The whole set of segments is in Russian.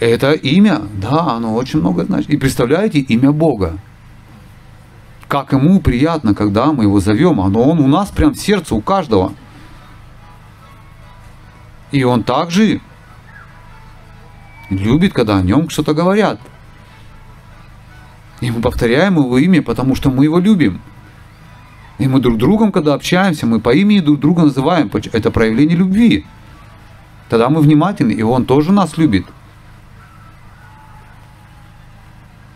Это имя, да, оно очень много значит. И представляете, имя Бога. Как ему приятно, когда мы его зовем. Оно он у нас прям в сердце, у каждого. И он также любит, когда о нем что-то говорят. И мы повторяем его имя, потому что мы его любим. И мы друг другом, когда общаемся, мы по имени друг друга называем. Это проявление любви. Тогда мы внимательны, и он тоже нас любит.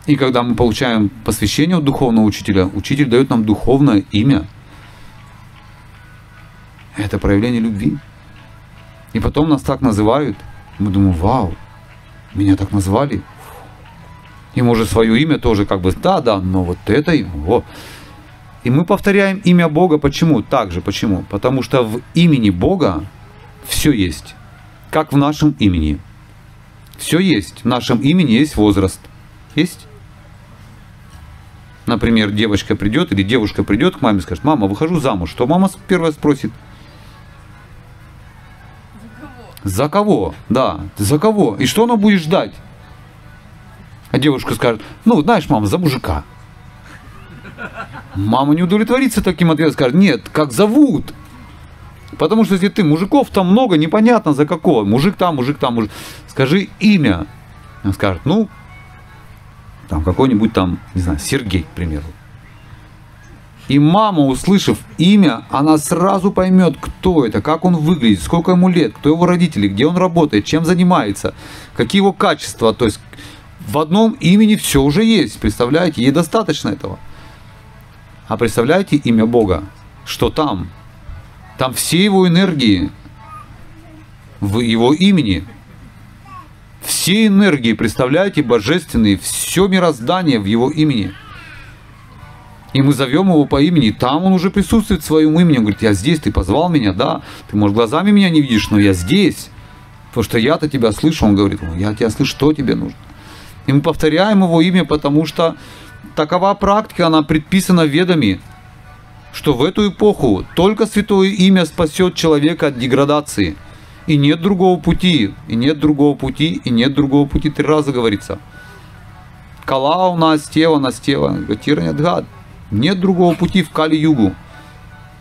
И когда мы получаем посвящение от духовного учителя, учитель дает нам духовное имя. Это проявление любви. И потом нас так называют. Мы думаем, вау, меня так назвали. И может свое имя тоже как бы, да, да, но вот это, о. И мы повторяем имя Бога. Почему? Так же. Почему? Потому что в имени Бога все есть. Как в нашем имени. Все есть. В нашем имени есть возраст. Есть? Например, девочка придет или девушка придет к маме и скажет, мама, выхожу замуж. Что мама первая спросит? За кого? Да, за кого? И что она будет ждать? А девушка скажет, ну, знаешь, мама, за мужика. Мама не удовлетворится таким ответом, скажет, нет, как зовут? Потому что если ты мужиков там много, непонятно за какого. Мужик там, мужик там, мужик. Скажи имя. Он скажет, ну, там какой-нибудь там, не знаю, Сергей, к примеру. И мама, услышав имя, она сразу поймет, кто это, как он выглядит, сколько ему лет, кто его родители, где он работает, чем занимается, какие его качества. То есть в одном имени все уже есть, представляете, ей достаточно этого. А представляете имя Бога, что там? Там все его энергии в его имени. Все энергии, представляете, божественные, все мироздание в его имени. И мы зовем его по имени, там он уже присутствует своим именем. Говорит, я здесь, ты позвал меня, да. Ты, может, глазами меня не видишь, но я здесь. Потому что я-то тебя слышу. Он говорит, я тебя слышу, что тебе нужно. И мы повторяем его имя, потому что такова практика, она предписана ведами, что в эту эпоху только святое имя спасет человека от деградации. И нет другого пути, и нет другого пути, и нет другого пути. Три раза говорится. Кала у нас тева, нас тева, гад. Нет другого пути в Кали-Югу,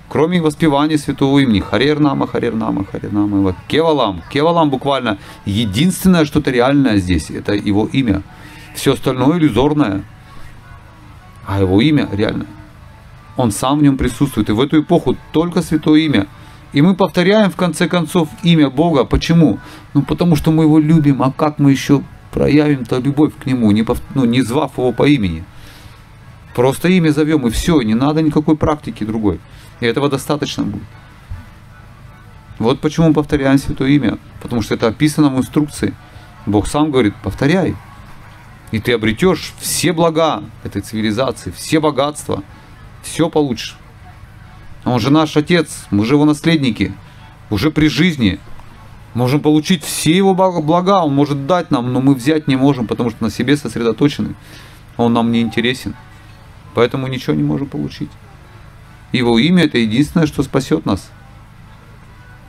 кроме воспевания святого имени. Харер Нама, Харер Нама, Харер Нама. Кевалам. Кевалам буквально единственное что-то реальное здесь. Это его имя. Все остальное иллюзорное. А его имя реальное. Он сам в нем присутствует. И в эту эпоху только святое имя. И мы повторяем в конце концов имя Бога. Почему? Ну потому что мы его любим. А как мы еще проявим-то любовь к нему, не, пов... ну, не звав его по имени? Просто имя зовем и все, не надо никакой практики другой. И этого достаточно будет. Вот почему мы повторяем святое имя. Потому что это описано в инструкции. Бог сам говорит, повторяй. И ты обретешь все блага этой цивилизации, все богатства, все получишь. Он же наш отец, мы же его наследники. Уже при жизни можем получить все его блага, он может дать нам, но мы взять не можем, потому что на себе сосредоточены. Он нам не интересен. Поэтому ничего не можем получить. Его имя это единственное, что спасет нас.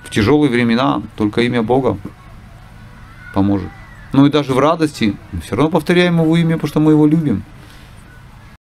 В тяжелые времена только имя Бога поможет. Ну и даже в радости все равно повторяем его имя, потому что мы его любим.